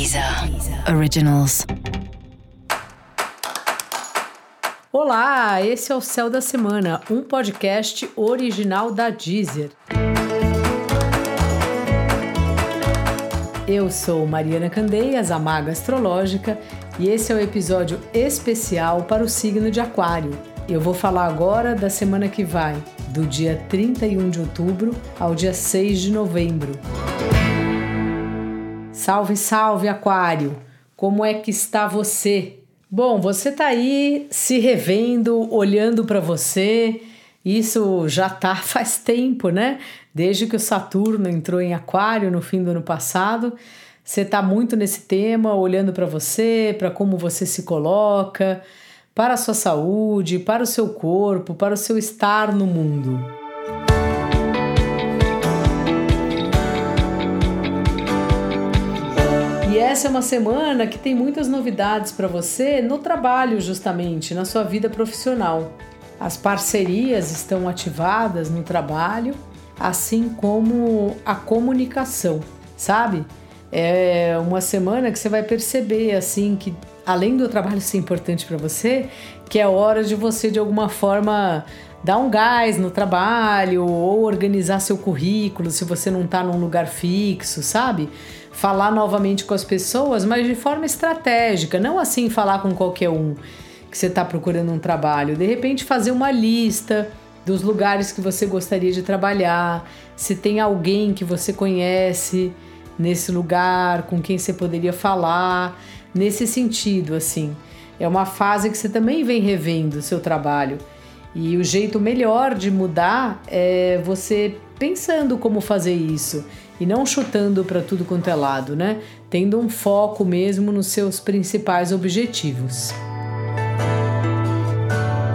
Deezer Originals. Olá, esse é o Céu da Semana, um podcast original da Deezer. Eu sou Mariana Candeias, a Maga Astrológica, e esse é o episódio especial para o signo de Aquário. Eu vou falar agora da semana que vai, do dia 31 de outubro ao dia 6 de novembro. Salve, salve, Aquário! Como é que está você? Bom, você tá aí se revendo, olhando para você. Isso já tá faz tempo, né? Desde que o Saturno entrou em Aquário no fim do ano passado, você tá muito nesse tema, olhando para você, para como você se coloca, para a sua saúde, para o seu corpo, para o seu estar no mundo. E essa é uma semana que tem muitas novidades para você no trabalho, justamente, na sua vida profissional. As parcerias estão ativadas no trabalho, assim como a comunicação, sabe? É uma semana que você vai perceber assim que além do trabalho ser importante para você, que é hora de você de alguma forma dar um gás no trabalho ou organizar seu currículo se você não está num lugar fixo, sabe? falar novamente com as pessoas, mas de forma estratégica, não assim falar com qualquer um que você está procurando um trabalho. De repente, fazer uma lista dos lugares que você gostaria de trabalhar, se tem alguém que você conhece nesse lugar, com quem você poderia falar, nesse sentido, assim. É uma fase que você também vem revendo o seu trabalho. E o jeito melhor de mudar é você pensando como fazer isso e não chutando para tudo quanto é lado, né? Tendo um foco mesmo nos seus principais objetivos.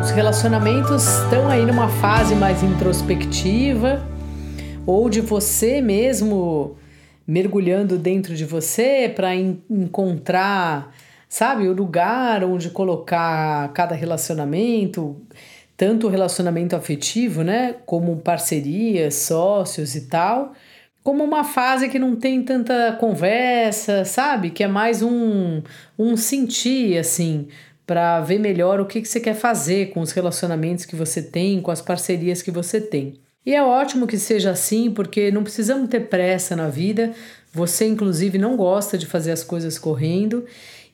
Os relacionamentos estão aí numa fase mais introspectiva ou de você mesmo mergulhando dentro de você para encontrar, sabe, o lugar onde colocar cada relacionamento, tanto o relacionamento afetivo, né, como parcerias, sócios e tal, como uma fase que não tem tanta conversa, sabe? Que é mais um, um sentir, assim, para ver melhor o que, que você quer fazer com os relacionamentos que você tem, com as parcerias que você tem. E é ótimo que seja assim, porque não precisamos ter pressa na vida. Você, inclusive, não gosta de fazer as coisas correndo.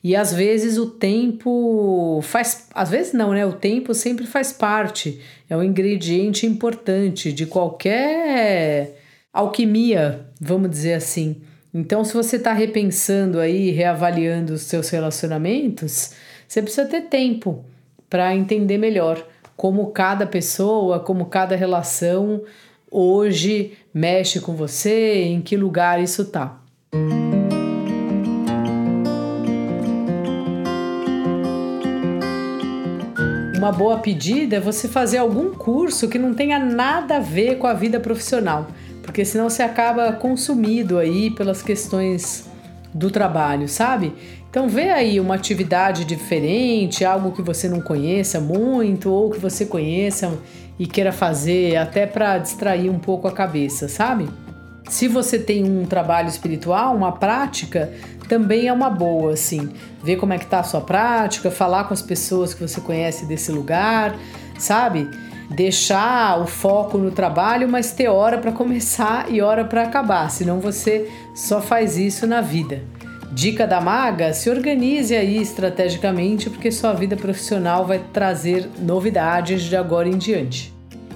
E às vezes o tempo faz. Às vezes não, né? O tempo sempre faz parte. É um ingrediente importante de qualquer alquimia, vamos dizer assim. Então, se você está repensando aí, reavaliando os seus relacionamentos, você precisa ter tempo para entender melhor como cada pessoa, como cada relação hoje mexe com você, em que lugar isso tá. Uma boa pedida é você fazer algum curso que não tenha nada a ver com a vida profissional porque senão você acaba consumido aí pelas questões do trabalho, sabe? Então vê aí uma atividade diferente, algo que você não conheça muito ou que você conheça e queira fazer até para distrair um pouco a cabeça, sabe? Se você tem um trabalho espiritual, uma prática, também é uma boa, assim. Ver como é que tá a sua prática, falar com as pessoas que você conhece desse lugar, sabe? deixar o foco no trabalho, mas ter hora para começar e hora para acabar, senão você só faz isso na vida. Dica da maga: se organize aí estrategicamente, porque sua vida profissional vai trazer novidades de agora em diante.